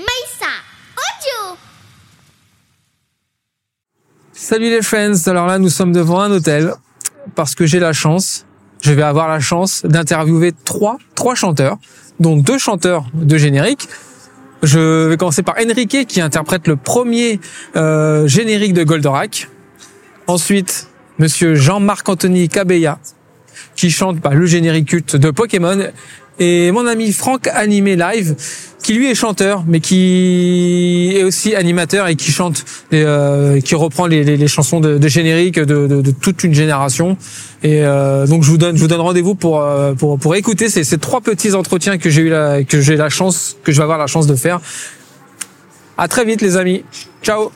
Audio Salut les friends, alors là nous sommes devant un hôtel parce que j'ai la chance, je vais avoir la chance d'interviewer trois, trois chanteurs, dont deux chanteurs de générique. Je vais commencer par Enrique qui interprète le premier euh, générique de Goldorak. Ensuite, monsieur Jean-Marc Anthony Cabella qui chante bah, le générique culte de Pokémon et mon ami Franck Animé Live qui lui est chanteur mais qui est aussi animateur et qui chante euh, qui reprend les, les, les chansons de, de générique de, de, de, toute une génération. Et euh, donc je vous donne je vous donne rendez-vous pour euh, pour pour écouter ces, ces trois petits entretiens que j'ai eu la, que j'ai la chance que je vais avoir la chance de faire. À très vite les amis. Ciao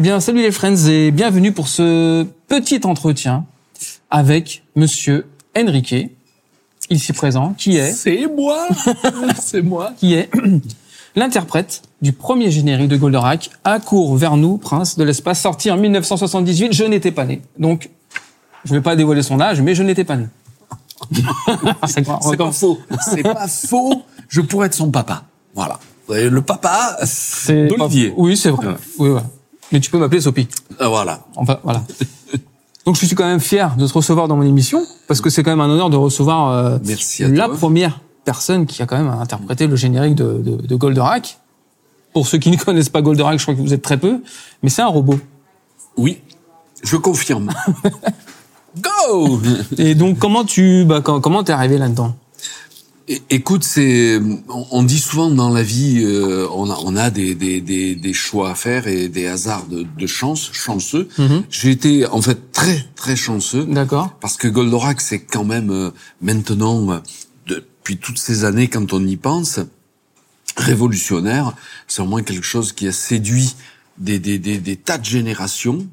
Eh bien, salut les friends et bienvenue pour ce petit entretien avec Monsieur Enrique, ici présent, qui est, C'est moi C'est moi qui est l'interprète du premier générique de Goldorak, Accours vers nous, prince de l'espace, sorti en 1978. Je n'étais pas né, donc je vais pas dévoiler son âge, mais je n'étais pas né. C'est pas faux. C'est pas faux. Je pourrais être son papa. Voilà. Le papa d'Olivier. Oui, c'est vrai. Ouais. Oui, ouais. Mais tu peux m'appeler Sophie. Euh, Voilà. Enfin, voilà. Donc je suis quand même fier de te recevoir dans mon émission parce que c'est quand même un honneur de recevoir euh, Merci la première personne qui a quand même interprété le générique de, de, de Goldorak. Pour ceux qui ne connaissent pas Goldorak, je crois que vous êtes très peu, mais c'est un robot. Oui, je confirme. Go Et donc comment tu bah, comment t'es arrivé là-dedans? Écoute, c'est on, dit souvent dans la vie, euh, on a on a des, des, des, des choix à faire et des hasards de, de chance, chanceux. Mhm. J'ai été en fait très très chanceux D'accord. parce que Goldorak c'est quand même euh, maintenant euh, depuis toutes ces années quand on y pense révolutionnaire. C'est vraiment quelque chose qui a séduit des des, des, des tas de générations.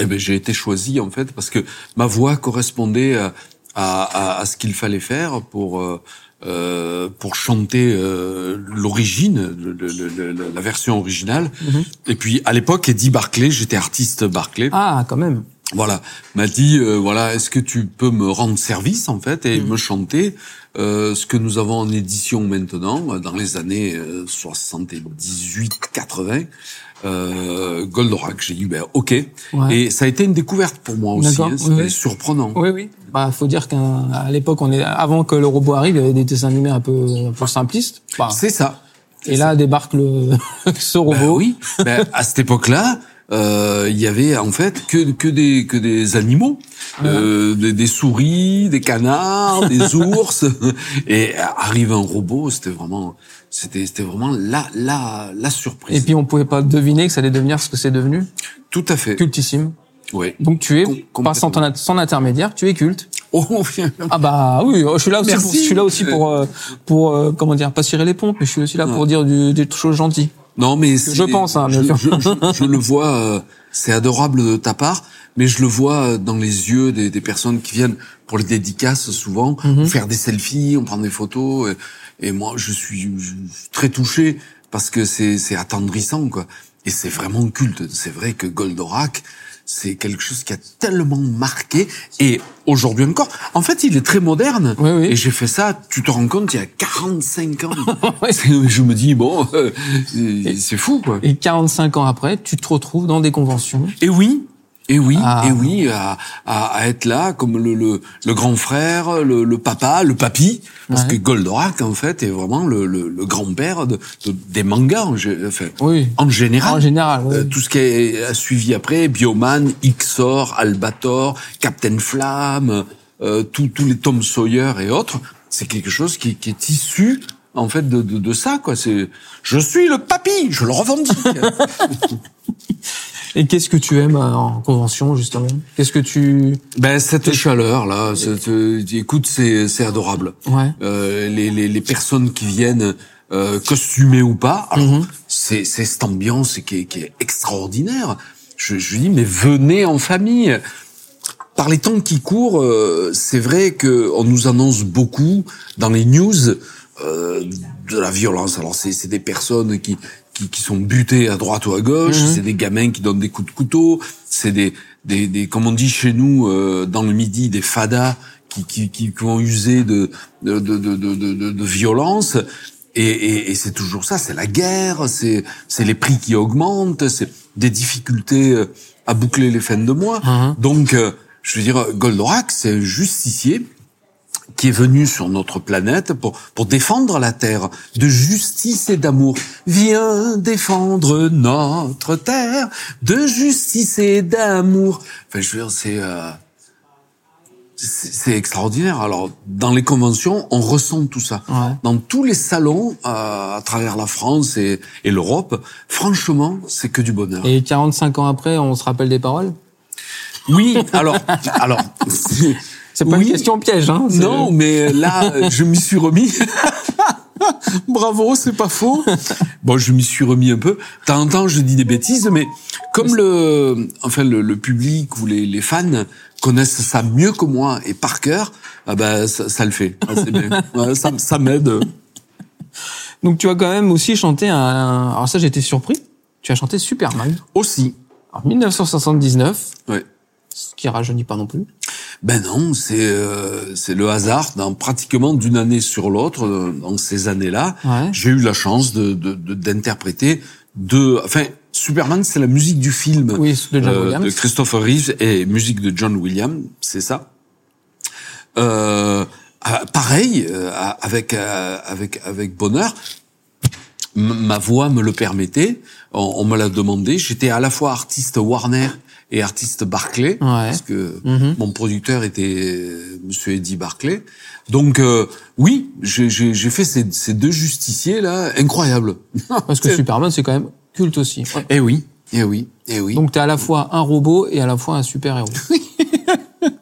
Eh ben j'ai été choisi en fait parce que ma voix correspondait à, à, à- à ce qu'il fallait faire pour euh, euh, pour chanter euh, l'origine, le- le- le- le- la version originale. Et puis à l'époque, Eddie Barclay, j'étais artiste Barclay. Ah, quand même. Voilà, m'a dit euh, voilà, est-ce que tu peux me rendre service en fait et me chanter euh, ce que nous avons en édition maintenant euh, dans les années 78-80 euh, Goldorak. J'ai dit ben ok Ouais. et ça a été une découverte pour moi aussi. Hein, C'était oui. surprenant. Oui, oui. Bah, faut dire qu'à l'époque, on est avant que le robot arrive, il y avait des dessins animés un peu, un peu simplistes. Bah, C'est ça. et là débarque le ce robot. Ben oui. Ben, à cette époque-là, euh, il y avait en fait que que des que des animaux, euh, des, des souris, des canards, des ours, et arrive un robot, c'était vraiment c'était vraiment la la la surprise. Et puis on pouvait pas deviner que ça allait devenir ce que c'est devenu, tout à fait. cultissime. Oui. Donc tu es, Com- pas sans, sans intermédiaire, tu es culte. Oh, bien. Ah bah oui, je suis là aussi, Merci. pour, je suis là aussi pour, euh, pour euh, comment dire, pas cirer les pompes, mais je suis aussi là pour dire du- des choses gentilles. Non, mais Je pense, hein, bien je, sûr. je, je- je le vois, euh, c'est adorable de ta part, mais je le vois dans les yeux des, des personnes qui viennent pour les dédicaces souvent, Mhm. faire des selfies, on prend des photos, et, et moi je suis, je suis très touché parce que c'est c'est attendrissant quoi, et c'est vraiment culte. C'est vrai que Goldorak, c'est quelque chose qui a tellement marqué et aujourd'hui encore. En fait, il est très moderne. Oui, oui. Et j'ai fait ça, tu te rends compte, il y a 45 ans. Je me dis bon, euh, c'est c'est fou quoi. Et 45 ans après, tu te retrouves dans des conventions. Et oui, et oui, Ah. et oui, à, à, à être là comme le, le, le grand frère, le, le papa, le papy, parce Ouais. que Goldorak en fait est vraiment le, le, le grand-père de, de- des mangas en, enfin, Oui. en général. En général, oui. Euh, tout ce qui a suivi après, Bioman, Ixor, Albator, Captain Flamme, euh, tous tous les Tom Sawyer et autres, c'est quelque chose qui, qui est issu en fait de, de, de ça quoi. C'est je suis le papy, je le revendique. Et qu'est-ce que tu aimes euh, en convention justement? Qu'est-ce que tu Ben cette chaleur là, cette, écoute, c'est c'est adorable. Ouais. Euh, les, les les personnes qui viennent euh, costumées ou pas, alors Mhm. c'est c'est cette ambiance qui est qui est extraordinaire. je, je lui dis mais venez en famille. Par les temps qui courent, euh, c'est vrai que on nous annonce beaucoup dans les news euh, de la violence. Alors c'est c'est des personnes qui, qui qui sont butées à droite ou à gauche, c'est des gamins qui donnent des coups de couteau, c'est des des, des comme on dit chez nous euh, dans le midi des fadas qui qui qui, qui vont user de de de de de, de, violence. Et, et, et c'est toujours ça, c'est la guerre, c'est c'est les prix qui augmentent, c'est des difficultés euh, à boucler les fins de mois. Donc, euh, je veux dire, Goldorak, c'est un justicier qui est venu sur notre planète pour, pour défendre la Terre de justice et d'amour. Viens défendre notre Terre de justice et d'amour. Enfin, je veux dire, c'est... euh, c'est extraordinaire. Alors, dans les conventions, on ressent tout ça. Ouais. Dans tous les salons euh, à travers la France et, et l'Europe, franchement, c'est que du bonheur. Et 45 ans après, on se rappelle des paroles? Oui, alors, alors, c'est- pas oui, une question piège, hein Non, mais là, euh, je m'y suis remis. Bravo, c'est pas faux. Bon, je m'y suis remis un peu. De temps en temps, je dis des bêtises, mais comme le, enfin, le, le public ou les, les fans connaissent ça mieux que moi et par cœur, ah ben, ça, ça le fait. Ah, c'est bien. Ouais, ça ça m'aide. Donc tu as quand même aussi chanté un... Alors ça, j'étais surpris. Tu as chanté Superman Aussi. en 1979, Ouais. Ce qui rajeunit pas non plus. Ben non, c'est euh, c'est le hasard. Dans pratiquement d'une année sur l'autre, euh, dans ces années-là, Ouais. j'ai eu la chance de d'interpréter de, enfin, Superman, c'est la musique du film Oui, de John Williams. de Christopher Reeves et musique de John Williams, c'est ça. Euh, ah, pareil, euh, avec euh, avec avec bonheur. Ma voix me le permettait. On, on me l'a demandé. J'étais à la fois artiste Warner et artiste Barclay, parce que Mhm. mon producteur était euh, Monsieur Eddie Barclay. Donc euh, oui, j'ai fait ces, ces deux justiciers là, incroyables. Parce que Superman, c'est quand même culte aussi. Ouais. Eh oui, eh oui, eh oui. Donc t'es à la fois un robot et à la fois un super-héros.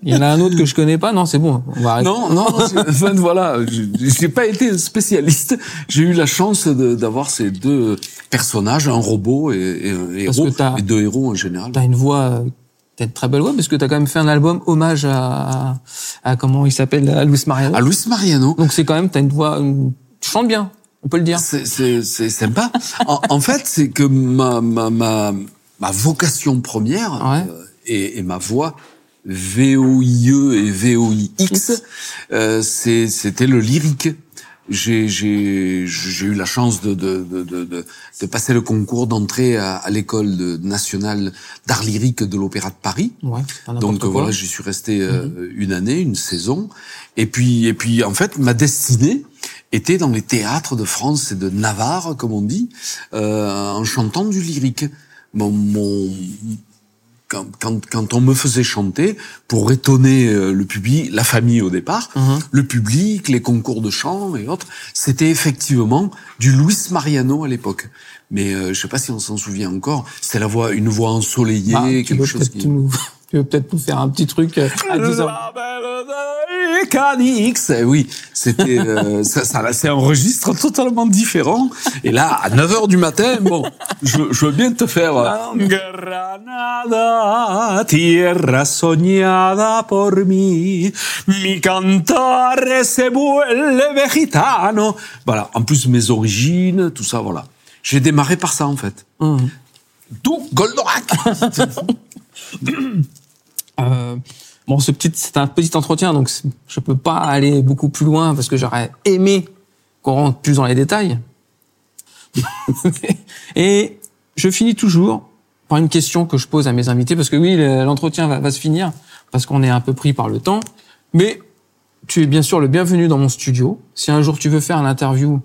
Il y en a un autre que je connais pas. Non, c'est bon. On va arrêter. Non, non, enfin, voilà, je- j'ai pas été spécialiste. J'ai eu la chance de- d'avoir ces deux personnages, un robot et, et un Parce héros, et deux héros en général. T'as une voix, euh, t'as une très belle voix parce que t'as quand même fait un album hommage à, à, à comment il s'appelle, à Luis Mariano. À Luis Mariano, Donc c'est quand même, t'as une voix, une- tu chantes bien, on peut le dire. c'est sympa. En, en fait, c'est que ma, ma, ma, ma vocation première Ouais. euh, et, et ma voix VOIE et VOIX, euh, c'était le lyrique. J'ai eu la chance de de de de, de, passer le concours d'entrée à, à l'école nationale d'art lyrique de l'Opéra de Paris. Ouais, Donc quoi. Voilà, j'y suis resté euh, une année, une saison, et puis et puis en fait ma destinée était dans les théâtres de France et de Navarre, comme on dit, euh, en chantant du lyrique. Mon, mon quand, quand, quand on me faisait chanter pour étonner euh, le public, la famille au départ, Mhm. le public, les concours de chant et autres, c'était effectivement du Luis Mariano à l'époque. Mais euh, je sais pas si on s'en souvient encore. C'était la voix, une voix ensoleillée, Bah, quelque chose peut-être qui. nous, tu veux peut-être nous faire un petit truc euh, à 10 heures. La belle de Canix. Eh Oui, c'était euh, ça, ça c'est un registre totalement différent. Et là, à 9 heures du matin, bon, je, je veux bien te faire. euh, Granada, tierra soñada por mí, mi cantare se vuelve gitano. Voilà. En plus, mes origines, tout ça, voilà. J'ai démarré par ça, en fait. Hum. D'où Goldorak. Euh, bon, ce petit, c'est un petit entretien, donc je peux pas aller beaucoup plus loin parce que j'aurais aimé qu'on rentre plus dans les détails. Et je finis toujours par une question que je pose à mes invités parce que oui, le- l'entretien va, va se finir parce qu'on est un peu pris par le temps. Mais tu es bien sûr le bienvenu dans mon studio. Si un jour tu veux faire une interview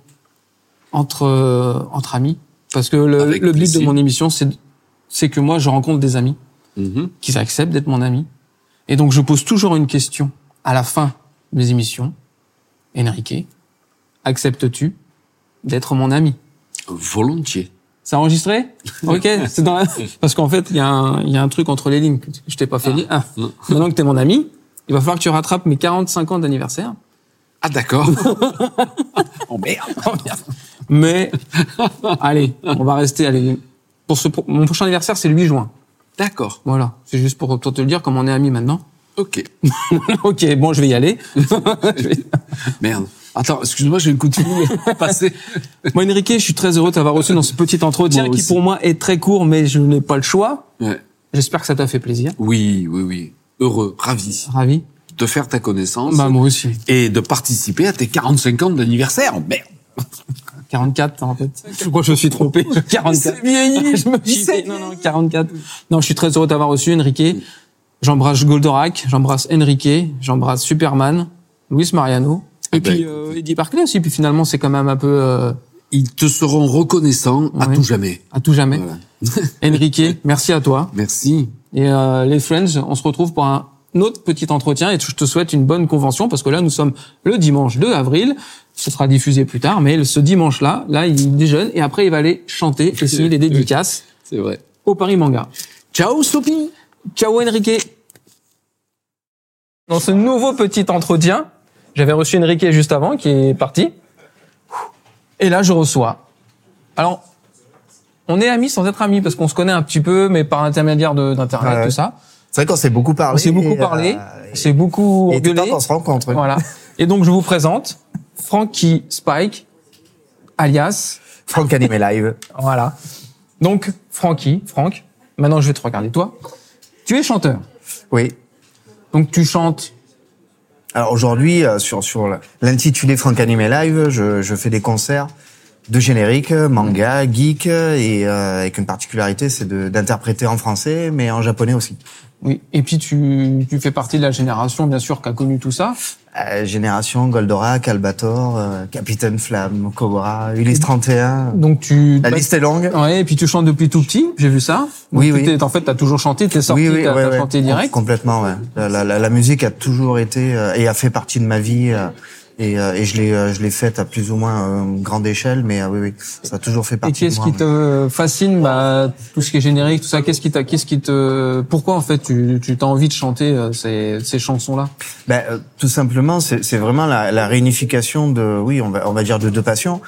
entre euh, entre amis, parce que le, Avec le but de mon émission, c'est c'est que moi je rencontre des amis Mhm. qu'ils acceptent d'être mon ami. Et donc, je pose toujours une question à la fin de mes émissions. Enrique, acceptes-tu d'être mon ami? Volontiers. C'est enregistré? Ok, c'est dans la- parce qu'en fait, il y, a un- y a un truc entre les lignes que je t'ai pas fait lire. Ah, maintenant que t'es mon ami, il va falloir que tu rattrapes mes 45 ans d'anniversaire. Ah d'accord. Oh merde, oh merde. Mais, allez, on va rester, allez. Pour ce, mon prochain anniversaire, c'est le 8 juin. D'accord. Voilà, c'est juste pour te le dire comme on est amis maintenant. Ok. ok, bon, je vais y aller. Je vais- Merde. Attends, excuse-moi, une coup de fil passé. Moi, Enrique, je suis très heureux de t'avoir reçu dans ce petit entretien qui, pour moi, est très court, mais je n'ai pas le choix. Ouais. J'espère que ça t'a fait plaisir. Oui, oui, oui. Heureux, ravi Ravi. de faire ta connaissance Bah, moi aussi. et de participer à tes 45 ans d'anniversaire. Merde. 44, en fait. Je crois que je me suis trompé. 44. C'est vieilli. je me suis C'est non, non, 44. Non, je suis très heureux de t'avoir reçu, Enrique. J'embrasse Goldorak, j'embrasse Enrique, j'embrasse Superman, Luis Mariano. Et Eh ben, puis, euh, Eddie Barclay aussi. Puis finalement, c'est quand même un peu, euh, Ils te seront reconnaissants à Ouais. tout jamais. à tout jamais. Voilà. Enrique, merci à toi. Merci. Et euh, les Friends, on se retrouve pour un autre petit entretien et je te souhaite une bonne convention parce que là nous sommes le dimanche 2 avril. Ce sera diffusé plus tard, mais ce dimanche-là, là il déjeune et après il va aller chanter et signer les dédicaces C'est vrai. au Paris Manga. Ciao, Sophie. Ciao Enrique. Dans ce nouveau petit entretien, j'avais reçu Enrique juste avant qui est parti. Et là je reçois. Alors, on est amis sans être amis parce qu'on se connaît un petit peu, mais par intermédiaire de- d'internet, Ouais. tout ça. C'est vrai qu'on s'est beaucoup parlé. On s'est beaucoup et, parlé, euh, on s'est beaucoup et tout le engueulé. temps qu'on se rencontre. Voilà. Et donc je vous présente Frankie Spike, alias Franck Animé Live. voilà. Donc Frankie, Franck. Maintenant je vais te regarder toi. Tu es chanteur. Oui. Donc tu chantes. Alors aujourd'hui, euh, sur sur l'intitulé Franck Animé Live, je, je fais des concerts de générique, manga, geek, et euh, avec une particularité, c'est de- d'interpréter en français, mais en japonais aussi. Oui. Et puis tu, tu fais partie de la génération bien sûr qui a connu tout ça. Euh, Génération, Goldorak, Albator, euh, Capitaine Flamme, Cobra, Ulysse 31. Donc tu. La bah, liste est longue. Ouais. Et puis tu chantes depuis tout petit. J'ai vu ça. Donc, Oui, oui. En fait, t'as toujours chanté. T'es sorti. oui, oui, t'as ouais, chanté direct. Complètement, ouais. La, la, la, la musique a toujours été euh, et a fait partie de ma vie euh, et, euh, et je l'ai euh, je l'ai faite à plus ou moins euh, grande échelle, mais euh, oui, oui, ça a toujours fait Et partie de qu'est-ce qui te fascine, bah, tout ce qui est générique, tout ça, qu'est-ce qui t'a, qu'est-ce qui te, pourquoi en fait tu, tu t'as envie de chanter euh, ces, ces chansons-là? Ben, euh, tout simplement, c'est c'est vraiment la, la réunification de, oui, on va, on va dire de deux passions.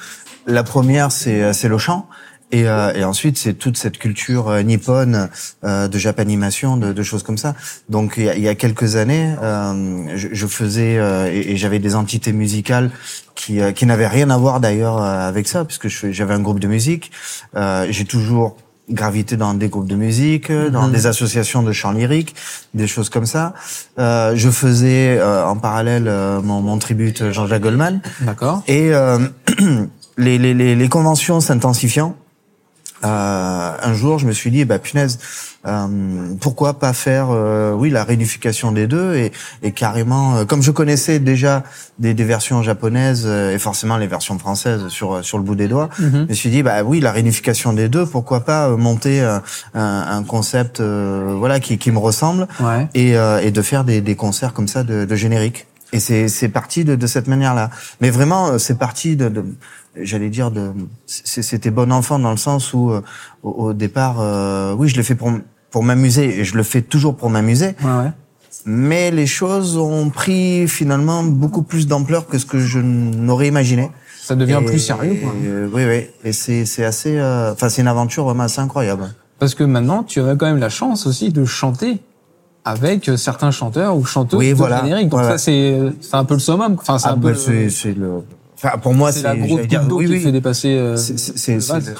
La première, c'est c'est le chant. Et, euh, et ensuite, c'est toute cette culture euh, nippone euh, de japanimation, de, de choses comme ça. Donc, il y a, il y a quelques années, euh, je, je faisais euh, et, et j'avais des entités musicales qui, euh, qui n'avaient rien à voir d'ailleurs euh, avec ça, puisque j'avais un groupe de musique. Euh, J'ai toujours gravité dans des groupes de musique, dans des associations de chants lyriques, des choses comme ça. Euh, je faisais euh, en parallèle euh, mon, mon tribute Jean-Jacques Goldman. D'accord. Et euh, les, les, les, les conventions s'intensifiant, euh, un jour, je me suis dit, bah punaise, euh, pourquoi pas faire, euh, oui, la réunification des deux et, et carrément, euh, comme je connaissais déjà des, des versions japonaises euh, et forcément les versions françaises sur sur le bout des doigts, je me suis dit, bah oui, la réunification des deux, pourquoi pas monter un, un concept, euh, voilà, qui, qui me ressemble Ouais. et, euh, et de faire des, des concerts comme ça de, de générique. Et c'est parti de, de cette manière-là. Mais vraiment, c'est parti de, de j'allais dire de c'était bon enfant dans le sens où euh, au, au départ, euh, oui, je l'ai fait pour pour m'amuser et je le fais toujours pour m'amuser. Ouais, ouais. Mais les choses ont pris finalement beaucoup plus d'ampleur que ce que je n'aurais imaginé. Ça devient Et- plus sérieux, quoi. et, euh, oui, oui. Et c'est c'est assez, euh, enfin, c'est une aventure vraiment assez incroyable. Parce que maintenant, tu as quand même la chance aussi de chanter avec certains chanteurs ou chanteuses Oui, de voilà. générique. Donc ça, c'est, c'est un peu le summum. Enfin, c'est Ah, un peu, bah, c'est c'est le. Enfin, pour moi, c'est la grosse dire- oui, qui oui. fait dépasser, euh, C'est- le vase.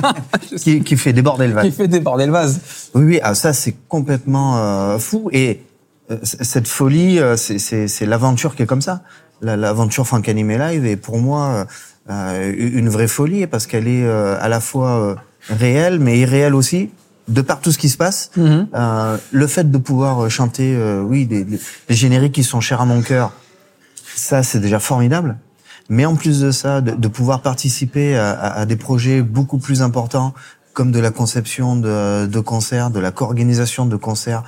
qui, qui fait déborder le vase. qui fait déborder le vase. Oui, oui, ah, ça c'est complètement euh, fou. Et euh, cette folie, c'est- l'aventure qui est comme ça. La- L'aventure Frank Animé Live est pour moi une vraie folie parce qu'elle est à la fois réelle mais irréelle aussi. De par tout ce qui se passe, Mhm. euh, le fait de pouvoir chanter, euh, oui, des, des- des génériques qui sont chers à mon cœur, ça c'est déjà formidable. Mais en plus de ça, de, de pouvoir participer à, à- à des projets beaucoup plus importants, comme de la conception de, de concerts, de la co-organisation de concerts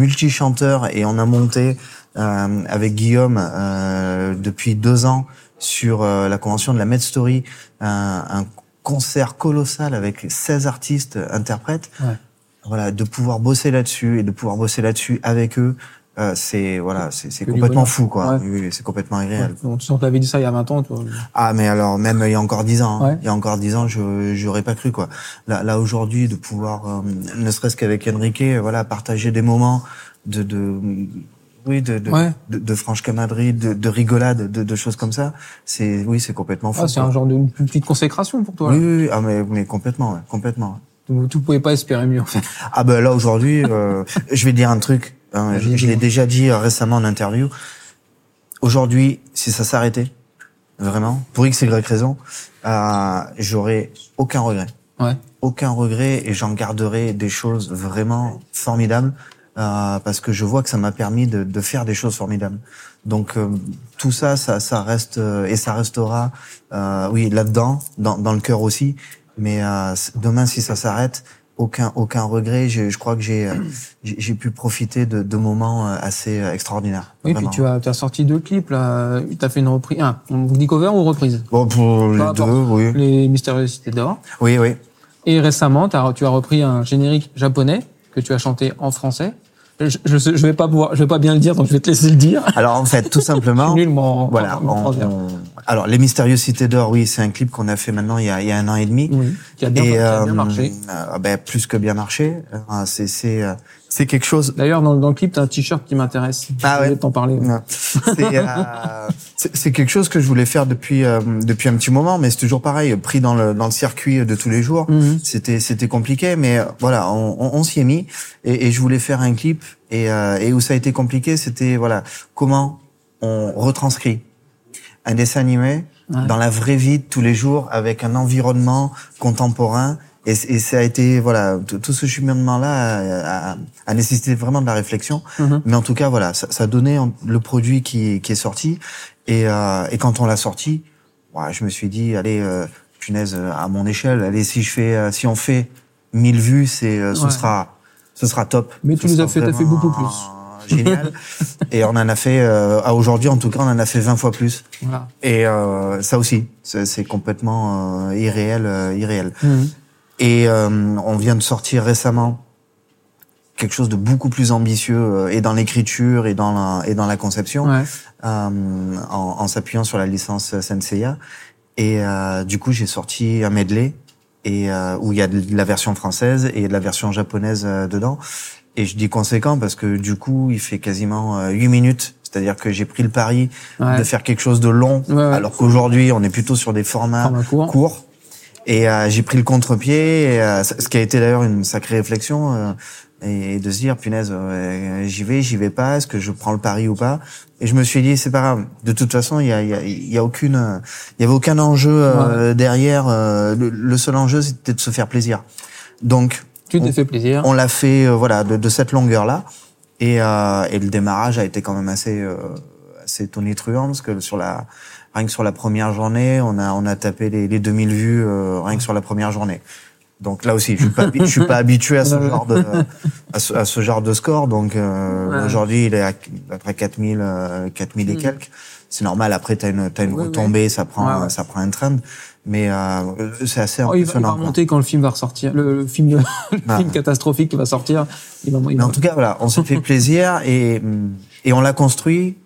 multi-chanteurs, et on a monté euh, avec Guillaume euh, depuis deux ans sur euh, la convention de la Med Story un, un concert colossal avec 16 artistes interprètes Ouais. voilà, de pouvoir bosser là-dessus et de pouvoir bosser là-dessus avec eux, euh, c'est voilà, c'est complètement fou quoi. Ouais. Oui, oui, c'est complètement irréel. Donc, si on t'avait dit ça il y a 20 ans, toi, Ah mais alors même il y a encore dix ans, hein, Ouais. il y a encore dix ans, je j'aurais pas cru quoi. Là, là aujourd'hui, de pouvoir, euh, ne serait-ce qu'avec Enrique, voilà, partager des moments de, de oui, de de, Ouais. de, de franche camaraderie, de, de rigolade, de, de choses comme ça. C'est oui, c'est complètement fou. ah, c'est un genre de une petite consécration pour toi. Oui, oui, oui, ah mais mais complètement, ouais, complètement. Tu, tu pouvais pas espérer mieux en fait. Ah ben là aujourd'hui, euh, je vais dire un truc. Hein, je l'ai déjà dit euh, récemment en interview. Aujourd'hui, si ça s'arrêtait, vraiment, pour x y raison, euh, j'aurais aucun regret, Ouais. aucun regret, et j'en garderai des choses vraiment formidables euh, parce que je vois que ça m'a permis de, de faire des choses formidables. Donc euh, tout ça, ça, ça reste euh, et ça restera, euh, oui, là-dedans, dans, dans le cœur aussi. Mais euh, demain, si ça s'arrête, aucun aucun regret. Je, je crois que j'ai euh, j'ai pu profiter de, de moments euh, assez euh, extraordinaires. Oui, vraiment. puis tu as, tu as sorti deux clips là. Tu as fait une reprise. Un, dit cover ou reprise? Bon, pour les deux, oui, Les Mystérieuses Cités d'Or. oui, oui. Et récemment, t'as- tu as repris un générique japonais que tu as chanté en français. Je, je, sais- je vais pas pouvoir, je vais pas bien le dire, donc je vais te laisser le dire. Alors en fait, tout Je simplement, nul, mon, voilà. mon on- on- alors les mystérieuses cités d'or, oui, c'est un clip qu'on a fait maintenant il y a, il y a un an et demi. Oui, qui a bien, et qui a bien euh, marché. euh, ben, plus que bien marché. Euh, c'est c'est quelque chose. D'ailleurs, dans, dans le clip, t'as un t-shirt qui m'intéresse. Ah Je ouais. t'en parler. C'est euh, quelque chose que je voulais faire depuis euh, depuis un petit moment, mais c'est toujours pareil, pris dans le dans le circuit de tous les jours. Mhm. C'était c'était compliqué, mais euh, voilà, on, on, on s'y est mis et, et je voulais faire un clip et euh, et où ça a été compliqué, c'était voilà comment on retranscrit un dessin animé Ouais. dans la vraie vie de tous les jours avec un environnement contemporain. Et, et ça a été voilà tout ce cheminement là a, a- a nécessité vraiment de la réflexion. Mhm. Mais en tout cas voilà ça, ça a donné le produit qui, qui est sorti. Et, euh, et quand on l'a sorti, ouais, je me suis dit allez euh, punaise euh, à mon échelle allez si je fais euh, si on fait 1000 vues c'est euh, ce Ouais. sera ce sera top. Mais tu nous as fait- t'as fait beaucoup plus. Génial. et on en a fait euh, à aujourd'hui en tout cas on en a fait 20 fois plus. Voilà. Et euh, ça aussi, c'est c'est complètement euh, irréel, euh, irréel. Mhm. Et euh, on vient de sortir récemment quelque chose de beaucoup plus ambitieux euh, et dans l'écriture et dans la et dans la conception, Ouais. euh, en, en s'appuyant sur la licence Senseiya. Et euh, du coup, j'ai sorti un medley et euh, où il y a de la version française et de la version japonaise euh, dedans. Et je dis conséquent parce que du coup, il fait quasiment euh, 8 minutes. C'est-à-dire que j'ai pris le pari Ouais. de faire quelque chose de long, Ouais, ouais. alors qu'aujourd'hui, on est plutôt sur des formats Format court. courts. Et euh, j'ai pris le contre-pied, et, euh, ce qui a été d'ailleurs une sacrée réflexion, euh, et de se dire, punaise, euh, j'y vais, j'y vais pas, est-ce que je prends le pari ou pas? Et je me suis dit, c'est pas grave. De toute façon, il y a, y a, y a aucune, il y avait aucun enjeu euh, derrière. euh, le, le seul enjeu, c'était de se faire plaisir. Donc, Tu t'es on- fait plaisir. on l'a fait, euh, voilà, de, de cette longueur-là. Et, euh, et le démarrage a été quand même assez, euh, assez tonitruant parce que sur la, rien que sur la première journée, on a, on a tapé les, les 2000 vues euh, rien que sur la première journée. Donc là aussi, je suis pas, je suis pas habitué à ce genre de, à ce, à ce genre de score. Donc euh, Ouais. aujourd'hui, il est à, à 4000, euh, 4000 et Mm. quelques. C'est normal. Après, t'as une, t'as une Ouais, retombée, ça prend, Ouais, ouais. ça prend un trend. Mais euh, c'est assez Oh, il, va, il va impressionnant. remonter quand le film va ressortir. Le, le film, le Ah. film catastrophique qui va sortir. Il va, il Mais va- en tout cas, voilà, on s'est fait plaisir et, et on l'a construit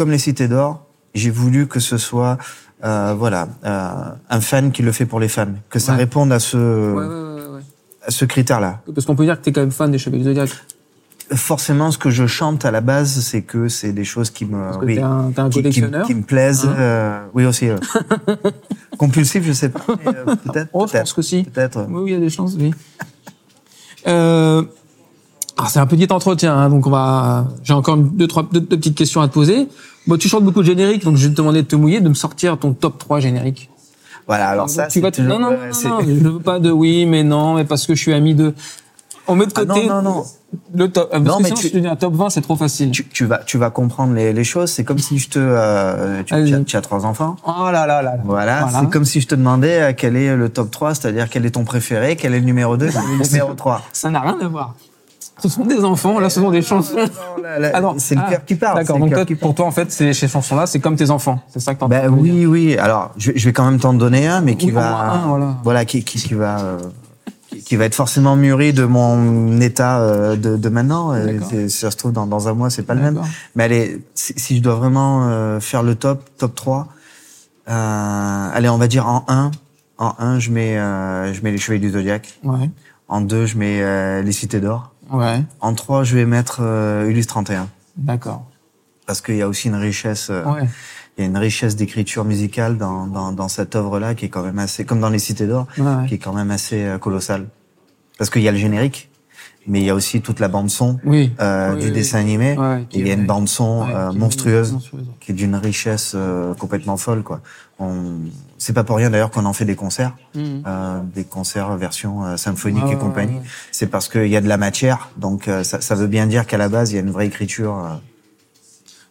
comme les cités d'or. J'ai voulu que ce soit, euh, voilà, euh, un fan qui le fait pour les fans, que ça Ouais. réponde à ce, Ouais, ouais, à ce critère-là. Parce qu'on peut dire que t'es quand même fan des Chevaliers Zodiac. Forcément, ce que je chante à la base, c'est que c'est des choses qui me, Parce que oui, t'es un, t'es un qui, qui, collectionneur. qui me plaisent. Hein euh, oui aussi. euh. Compulsif, je sais pas. mais, euh, peut-être. Oh, je pense que si. Peut-être. Oui, oui, il y a des chances, oui. Alors c'est un petit entretien, hein, donc on va. J'ai encore deux, trois, deux, deux petites questions à te poser. Bon, tu chantes beaucoup de génériques, donc je vais te demander de te mouiller, de me sortir ton top 3 génériques. Voilà. Alors ça, tu vas te... toujours- Non, non, non, non, je veux pas de oui, mais non, mais parce que je suis ami de. On met de Ah, côté non, non, non. le top. euh, Parce Non, que mais sinon, tu- si tu dis un top 20, c'est trop facile. tu, tu vas, tu vas comprendre les, les choses. C'est comme si je te, euh, tu, tu as, tu as trois enfants. Oh là là là. là. Voilà, c'est comme si je te demandais euh, quel est le top 3, c'est-à-dire quel est ton préféré, quel est le numéro 2, quel est le numéro 3. Ça n'a rien à voir. Ce sont des enfants, là, ce sont des chansons. Ah non, c'est le ah, cœur qui parle. D'accord, donc toi, pour toi, en fait, c'est, ces chansons-là, c'est comme tes enfants. C'est ça que t'entends Ben oui, oui. Alors, je, vais- je vais quand même t'en donner un, mais qui Oui, va, un, voilà. qui, qui, qui va, euh, qui, va être forcément mûri de mon état euh, de, de maintenant. Si ça se trouve dans, dans un mois, c'est pas le même. Mais allez, si, si je dois vraiment euh, faire le top, top 3, euh, allez, on va dire en 1. En 1, je mets, euh, je mets les Chevaliers du Zodiac. Ouais. En 2, je mets euh, les Cités d'Or. Ouais. En 3, je vais mettre euh, Ulysse 31. D'accord. Parce qu'il y a aussi une richesse, euh, Ouais. il y a une richesse d'écriture musicale dans, dans, dans cette œuvre-là qui est quand même assez, comme dans les Cités d'Or, Ouais, qui est quand même assez euh, colossale. Parce qu'il y a le générique, mais il y a aussi toute la bande son Oui. euh, Oui, du oui. dessin animé. Ouais, il y a une bande son Ouais, euh, qui monstrueuse, monstrueuse. qui est d'une richesse euh, complètement folle. quoi. On... C'est pas pour rien d'ailleurs qu'on en fait des concerts, Mhm. euh, des concerts version euh, symphonique Ouais, et compagnie. ouais. C'est parce qu'il y a de la matière, donc euh, ça, ça veut bien dire qu'à la base il y a une vraie écriture. euh,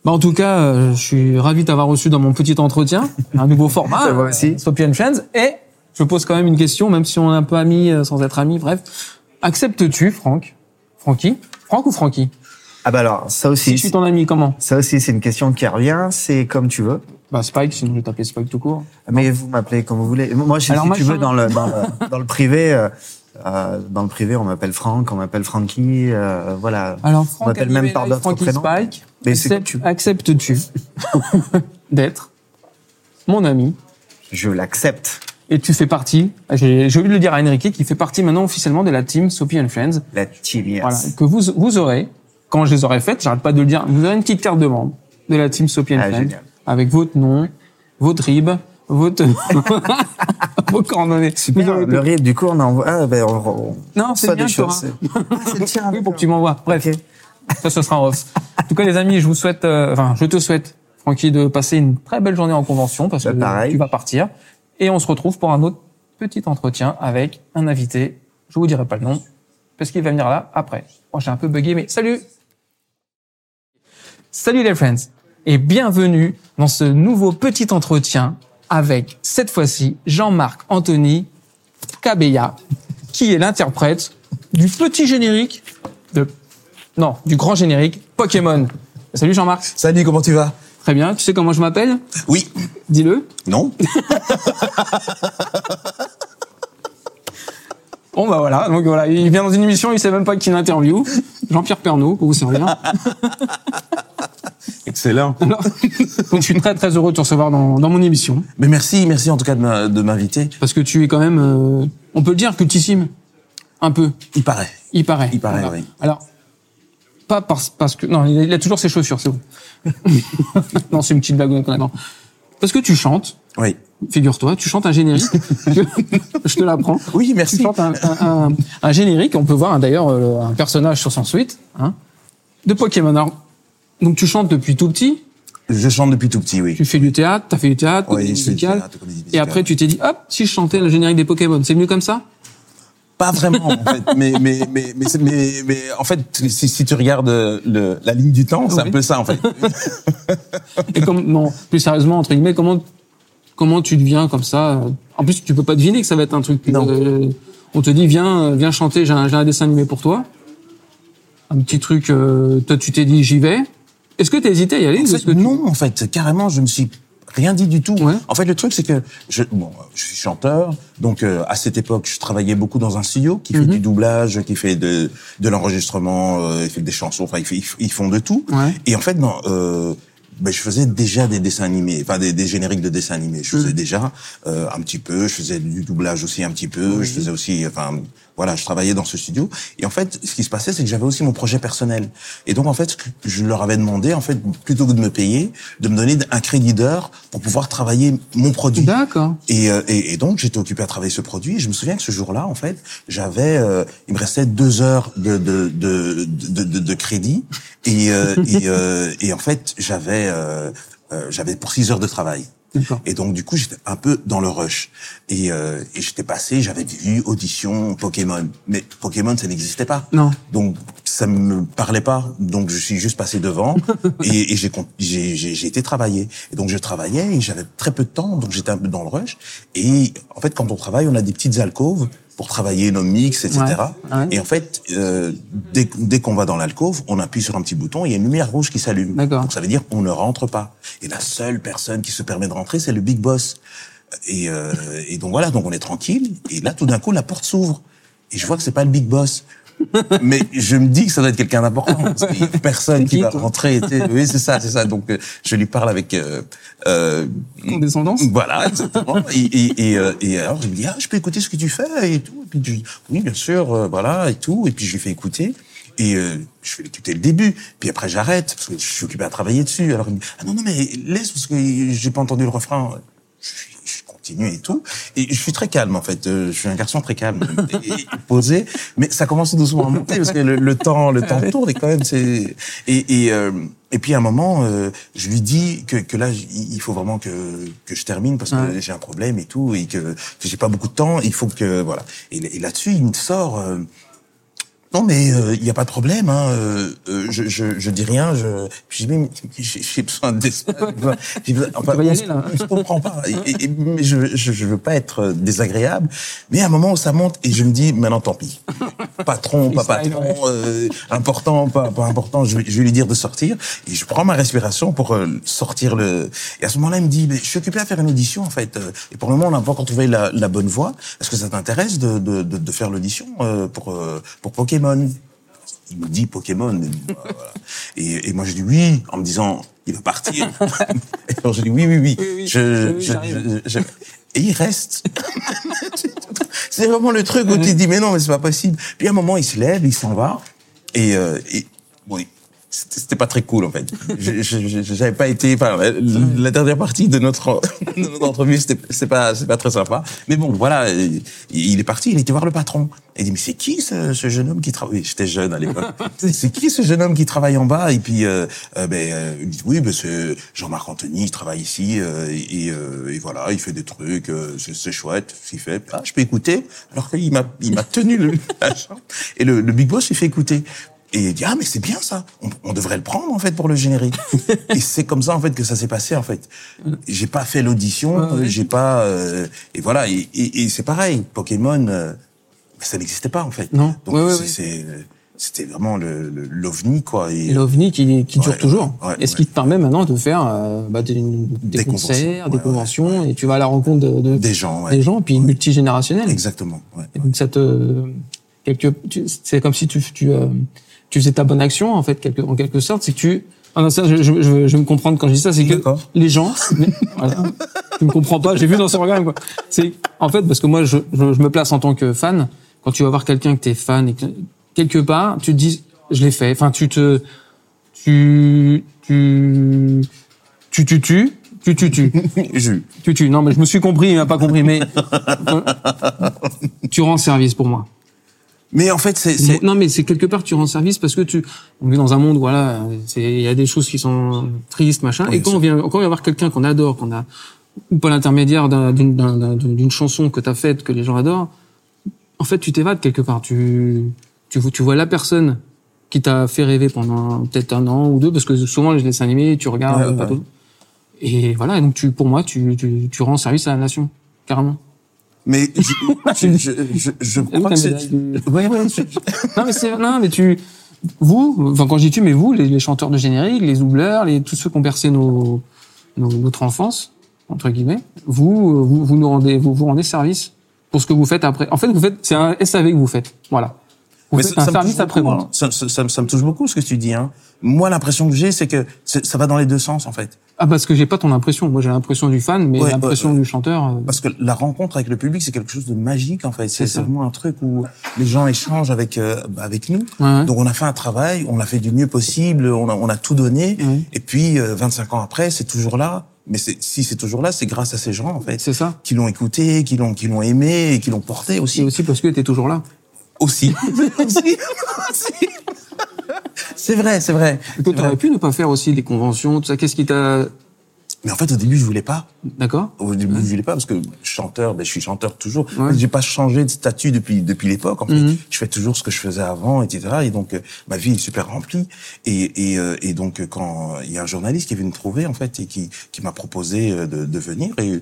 Bah, en tout cas, euh, je suis ravi de t'avoir reçu dans mon petit entretien, un nouveau format, Ça va aussi. and Friends. Et je pose quand même une question, même si on est un peu amis euh, sans être amis. Bref, acceptes-tu, Franck, Francky, Franck ou Francky? Ah bah alors ça Si aussi, je suis ton ami, comment? Ça aussi c'est une question qui revient. C'est comme tu veux. Bah Spike, sinon je vais t'appeler Spike tout court. Mais vous m'appelez comme vous voulez. Moi, si, Alors, si tu veux, dans le dans le, dans le privé, euh, euh, dans le privé, on m'appelle Franck, on m'appelle Francky, euh, voilà. Alors on Franck, m'appelle même par d'autres prénoms. Spike, Mais c'est accepte- tu- acceptes-tu d'être mon ami? Je l'accepte. Et tu fais partie, j'ai j'ai oublié de le dire à Enrique, qui fait partie maintenant officiellement de la team Soapy and Friends. La team, yes. Voilà, que vous, vous aurez, quand je les aurai faites, j'arrête pas de le dire, vous aurez une petite carte de membre de la team Soapy and Ah, Friends, génial. avec votre nom, votre RIB, votre, vos coordonnées. Vous aurez Le rib, du coup, on envoie. Ah, ben, on, on Non, c'est bien, tu auras. c'est- Ah, c'est. Oui, pour que tu m'envoies. Bref, Ok. ça, ce sera en off. En tout cas, les amis, je vous souhaite, euh, enfin, je te souhaite, Francky, de passer une très belle journée en convention parce Bah, que pareil. tu vas partir. Et on se retrouve pour un autre petit entretien avec un invité. Je vous dirai pas le nom parce qu'il va venir là après. Moi, j'ai un peu bugué, mais salut! Salut les friends et bienvenue dans ce nouveau petit entretien avec cette fois-ci Jean-Marc Anthony Cabella qui est l'interprète du petit générique de non, du grand générique Pokémon. Salut Jean-Marc. Salut, comment tu vas? Très bien, tu sais comment je m'appelle? Oui. Dis-le. Non Bon bah voilà, donc voilà, il vient dans une émission, il sait même pas qui l'interview. Jean-Pierre Pernaud, pour vous servir. Excellent. Alors, donc je suis très très heureux de te recevoir dans, dans mon émission Mais merci, merci en tout cas de m'inviter. parce que tu es quand même, euh, on peut le dire, cultissime, un peu. Il paraît. Il paraît. Il paraît, Voilà. oui. Alors, pas parce, parce que... Non, il a, il a toujours ses chaussures, c'est bon. non, c'est une petite blague. non. Parce que tu chantes, Oui. figure-toi, tu chantes un générique. je, te l'apprends. Oui, Tu merci. chantes un, un, un- un générique, on peut voir hein, d'ailleurs euh, un personnage sur son suite, hein, de Pokémon. Alors, donc tu chantes depuis tout petit, Je chante depuis tout petit, oui. tu fais du théâtre, t'as fait du théâtre, Oui, comédie je fais du musicale, théâtre, comédie et après tu t'es dit, hop, si je chantais le générique des Pokémon, c'est mieux comme ça? Pas vraiment, en fait. Mais, mais, mais, mais, mais, mais en fait, si, si tu regardes le, la ligne du temps, c'est Oui. un peu ça, en fait. Et comme, non, plus sérieusement, entre guillemets, comment, comment tu deviens comme ça? En plus, tu peux pas deviner que ça va être un truc. Non. euh, on te dit, viens, viens chanter, j'ai un, un dessin animé pour toi. Un petit truc, euh, toi, tu t'es dit, j'y vais. Est-ce que t'as hésité à y aller En fait, tu- non, en fait, carrément, je me suis rien dit du tout. Ouais. En fait, le truc, c'est que je, bon, je suis chanteur, donc euh, à cette époque, je travaillais beaucoup dans un studio qui fait Mhm. du doublage, qui fait de, de l'enregistrement, euh, il fait des chansons, enfin, ils, ils font de tout. Ouais. Et en fait, non, euh, ben, je faisais déjà des dessins animés, enfin des, des génériques de dessins animés. Je faisais déjà euh, un petit peu, je faisais du doublage aussi un petit peu, je faisais aussi, enfin voilà, je travaillais dans ce studio. Et en fait, ce qui se passait, c'est que j'avais aussi mon projet personnel. Et donc en fait, je leur avais demandé, en fait, plutôt que de me payer, de me donner un crédit d'heure pour pouvoir travailler mon produit. D'accord. Et, euh, et, et donc j'étais occupé à travailler ce produit. Et je me souviens que ce jour-là, en fait, j'avais, euh, il me restait deux heures de de de de, de, de crédit. Et euh, et, euh, et en fait, j'avais euh, euh, j'avais pour six heures de travail. Et donc du coup, j'étais un peu dans le rush. Et, euh, et j'étais passé, j'avais vu audition Pokémon, mais Pokémon ça n'existait pas. Non. Donc ça me parlait pas. Donc je suis juste passé devant et, et j'ai j'ai j'ai été travailler. Et donc je travaillais et j'avais très peu de temps, donc j'étais un peu dans le rush. Et en fait, quand on travaille, on a des petites alcôves pour travailler nos mix, etc. Ouais, ouais. Et en fait, euh, dès, dès qu'on va dans l'alcôve, on appuie sur un petit bouton, il y a une lumière rouge qui s'allume. Donc ça veut dire on ne rentre pas. Et la seule personne qui se permet de rentrer, c'est le big boss. Et, euh, et donc voilà, donc on est tranquille. Et là, tout d'un coup, la porte s'ouvre. et je vois que c'est pas le big boss. mais je me dis que ça doit être quelqu'un d'important. parce qu'il y a Personne qui, qui, va rentrer. et tu sais, Oui, c'est ça, c'est ça. Donc, euh, je lui parle avec euh, euh, Condescendance voilà, exactement. et, et, et, euh, et alors, je me dis, ah, je peux écouter ce que tu fais et tout. Et puis, je dis, oui, bien sûr, euh, voilà, et tout. Et puis, je lui fais écouter. Et euh, je fais écouter le début. Puis après, j'arrête, parce que je suis occupé à travailler dessus. Alors, il me dit, ah non, non, mais laisse, parce que j'ai pas entendu le refrain. Je, et tout. Et je suis très calme, en fait. Euh, Je suis un garçon très calme et, posé. Mais ça commence doucement à monter, parce que le, le temps le temps tourne et quand même, c'est... Et, et, euh, et puis à un moment, euh, je lui dis que, que là, il faut vraiment que, que je termine parce que Ouais. j'ai un problème et tout et que, que j'ai pas beaucoup de temps. Il faut que voilà. Et, et là-dessus, il me sort. euh, non mais euh, il y a pas de problème. Hein, euh, euh, je, je, je dis rien. Je, j'ai j'ai besoin d'espace. J'ai besoin- enfin, on aller, se- là. on se comprend pas. Et, et- et- mais je, je je veux pas être euh, désagréable. Mais à un moment où ça monte et je me dis maintenant tant pis. Patron, pas patron, euh, important, pas, pas important. Je je vais lui dire de sortir et je prends ma respiration pour euh, sortir le. Et à ce moment-là, il me dit mais je suis occupé à faire une audition en fait. euh, Et pour le moment, on n'a pas encore trouvé la, la bonne voie. Est-ce que ça t'intéresse de, de, de, de faire l'audition euh, pour euh, pour Pokémon il me dit Pokémon. Et, moi, je dis oui, en me disant, il va partir. et alors, je dis oui, oui, oui. Oui, oui, Je, oui, je- j'arrive. je- je- et il reste. c'est vraiment le truc où tu te dis, mais non, mais c'est pas possible. Puis à un moment, il se lève, il s'en va. Et, euh, et bon, c'était pas très cool en fait. J'avais pas été. Enfin, la, dernière partie de notre de notre entrevue, c'était c'est pas c'est pas très sympa. Mais bon, voilà, il, est parti. Il était voir le patron. Il dit mais c'est qui ce, ce jeune homme qui travaille? J'étais jeune à l'époque. c'est qui ce jeune homme qui travaille en bas? Et puis euh, euh, ben euh, il dit oui, ben c'est Jean-Marc Anthony, il travaille ici euh, et, et, euh, et voilà, il fait des trucs, euh, c'est chouette, ce qu'il fait. Ah, je peux écouter? Alors qu'il m'a il m'a tenu le. Et le, le big boss, il fait écouter. Et il dit ah mais c'est bien ça, on, on devrait le prendre en fait pour le générique. et c'est comme ça en fait que ça s'est passé en fait. J'ai pas fait l'audition, Ouais, ouais. j'ai pas euh, et voilà et, et, et c'est pareil. Pokémon, euh, ça n'existait pas en fait. Non. Donc Ouais, c'est- c'était vraiment le l'ovni quoi. Et, l'OVNI qui, qui dure toujours. et ce qui te permet maintenant de faire euh, bah, des, des, Des concerts, des conventions, et tu vas à la rencontre de, de- des gens, des gens, puis multigénérationnel. Exactement. Et donc ça te quelque c'est comme si tu tu euh, tu faisais ta bonne action en fait quelque en quelque sorte c'est que tu ah non, ça, je, je, je, je me comprendre quand je dis ça, c'est que les gens, mais, voilà, tu me comprends pas, j'ai vu dans ce regard, quoi. C'est, en fait, parce que moi, je, je, je me place en tant que fan, quand tu vas voir quelqu'un que t'es fan et que, quelque part, tu te dis, je l'ai fait, enfin, tu te, tu, tu, tu, tu, tu, tu, tu, tu, tu, tu, non, mais je me suis compris, il m'a pas compris, mais, tu rends service pour moi. Mais en fait, c'est c'est- Non, mais c'est quelque part tu rends service parce que tu on vit dans un monde voilà, c'est il y a des choses qui sont tristes machin Oui, et quand on vient quand on vient voir quelqu'un qu'on adore, qu'on a ou par l'intermédiaire d'un- d'une d'un- d'un- d'une chanson que tu as faite que les gens adorent, en fait tu t'évades quelque part, tu tu tu vois la personne qui t'a fait rêver pendant peut-être un an ou deux parce que souvent les dessins animés, tu regardes Ouais, pas ouais. tout. Et voilà, et donc tu pour moi tu tu, tu rends service à la nation carrément. Mais je, je, je, je, je crois que c'est ouais ouais. Non mais c'est non mais tu vous enfin quand je dis tu mais vous les, les chanteurs de générique les doubleurs les tous ceux qui ont bercé nos, nos- notre enfance entre guillemets vous vous vous nous rendez vous vous rendez service pour ce que vous faites après. En fait vous faites c'est un SAV que vous faites. Voilà vous faites un ça me service hein. Ça, ça, ça me- ça me touche beaucoup ce que tu dis. Hein. Moi, l'impression que j'ai, c'est que ça va dans les deux sens en fait. ah parce que j'ai pas ton impression moi j'ai l'impression du fan mais Ouais, l'impression du chanteur euh, Parce que la rencontre avec le public, c'est quelque chose de magique en fait. C'est vraiment un truc où les gens échangent avec euh, bah, avec nous. Ouais. Donc on a fait un travail, on l'a fait du mieux possible, on a, on a tout donné. Ouais. Et puis euh, 25 ans après, c'est toujours là. Mais si c'est toujours là, c'est grâce à ces gens en fait, c'est ça qui l'ont écouté, qui l'ont qui l'ont aimé, et qui l'ont porté aussi. aussi parce que t'es toujours là Aussi. aussi. Aussi. c'est vrai, c'est vrai. Toi t'aurais pu ne pas faire aussi des conventions tout ça qu'est-ce qui t'a Mais en fait, au début, je voulais pas. d'accord Au début, je voulais pas parce que chanteur, ben, je suis chanteur toujours. Ouais. J'ai pas changé de statut depuis depuis l'époque. En fait, Mhm. je fais toujours ce que je faisais avant, etc. Et donc, euh, ma vie est super remplie. Et et, euh, et donc, euh, quand il y a un journaliste qui est venu me trouver, en fait, et qui qui m'a proposé de, de venir, et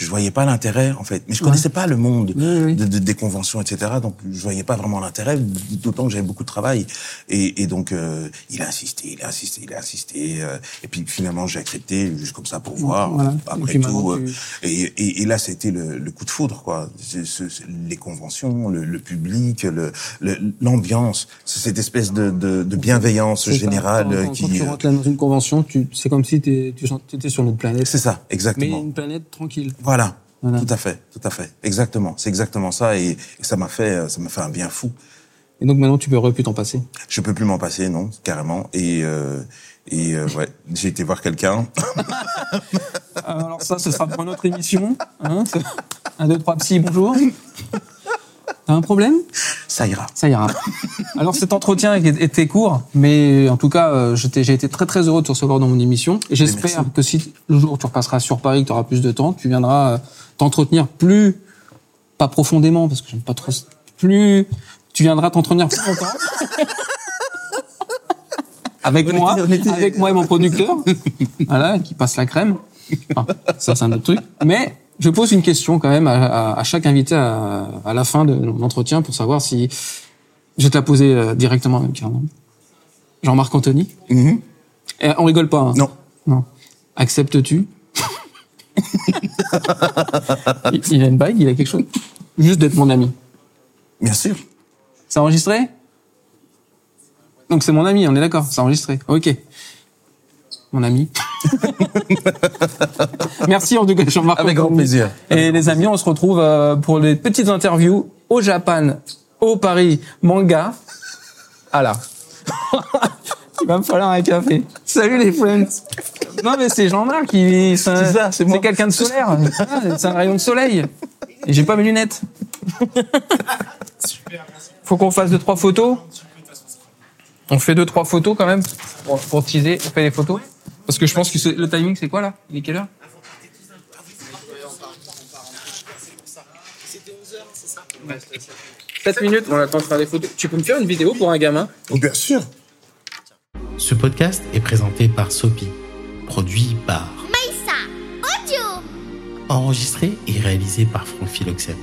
je voyais pas l'intérêt en fait. Mais je connaissais pas le monde Oui, oui. de, de- des conventions, etc. Donc je voyais pas vraiment l'intérêt, d'autant que j'avais beaucoup de travail. Et, et donc euh, il a insisté, il a insisté, il a insisté. euh, et puis finalement j'ai accepté juste comme ça pour voir. Voilà. Et Après maintenant, tout, euh, et, et, et là c'était le, le coup de foudre quoi. Les conventions, le, le public, le- le- l'ambiance, c'est cette espèce de, de, de bienveillance générale Quand, euh, quand qui. tu euh, rentres dans une convention, tu, c'est comme si tu étais sur notre planète. C'est ça, Mais exactement. une planète tranquille. Voilà. Voilà. Tout à fait, tout à fait, exactement. C'est exactement ça, et, et ça m'a fait, euh, ça m'a fait un bien fou. Et donc maintenant, tu peux plus t'en passer? Je peux plus m'en passer, non, carrément. Et euh, et euh, ouais, j'ai été voir quelqu'un. Alors ça, ce sera pour une autre émission. Hein un, deux, trois, psy, bonjour. T'as un problème? Ça ira. Ça ira. Alors cet entretien était court, mais en tout cas, euh, j'ai été très très heureux de te recevoir dans mon émission. Et j'espère que si le jour où tu repasseras sur Paris, que tu auras plus de temps, tu viendras euh, t'entretenir plus, pas profondément, parce que j'aime pas trop, plus, tu viendras t'entretenir plus longtemps. avec On moi, était- on était- avec moi et mon producteur, voilà, qui passe la crème. Enfin, ça c'est un autre truc. Mais je pose une question quand même à, à- à chaque invité à, à la fin de l'entretien pour savoir si je vais te la poser euh, directement carrément. Jean-Marc Anthony. Mhm. Et on rigole pas. hein. Non. Non. Acceptes-tu il, il a une bague, il a quelque chose. Juste d'être mon ami. Bien sûr. C'est enregistré? Donc c'est mon ami, on est d'accord, c'est enregistré. Ok. Mon ami. Merci en tout cas, Jean-Marc. Avec grand plaisir. Et les amis, on se retrouve euh, pour les petites interviews au Japan, au Paris Manga. Ah là. Il va me falloir un café. Salut les friends. Non mais c'est Jean-Marc qui c'est ça, c'est c'est quelqu'un de solaire. C'est un rayon de soleil. Et j'ai pas mes lunettes. Faut qu'on fasse deux trois photos. On fait deux trois photos quand même pour, pour teaser. On fait les photos parce que je pense que c'est- le timing c'est quoi là? Il est quelle heure? 7 minutes, on attend de faire des photos. Tu peux me faire une vidéo pour un gamin? Bien sûr. Ce podcast est présenté par Sopi, produit par, Maïssa Audio enregistré et réalisé par Franck Philoxène.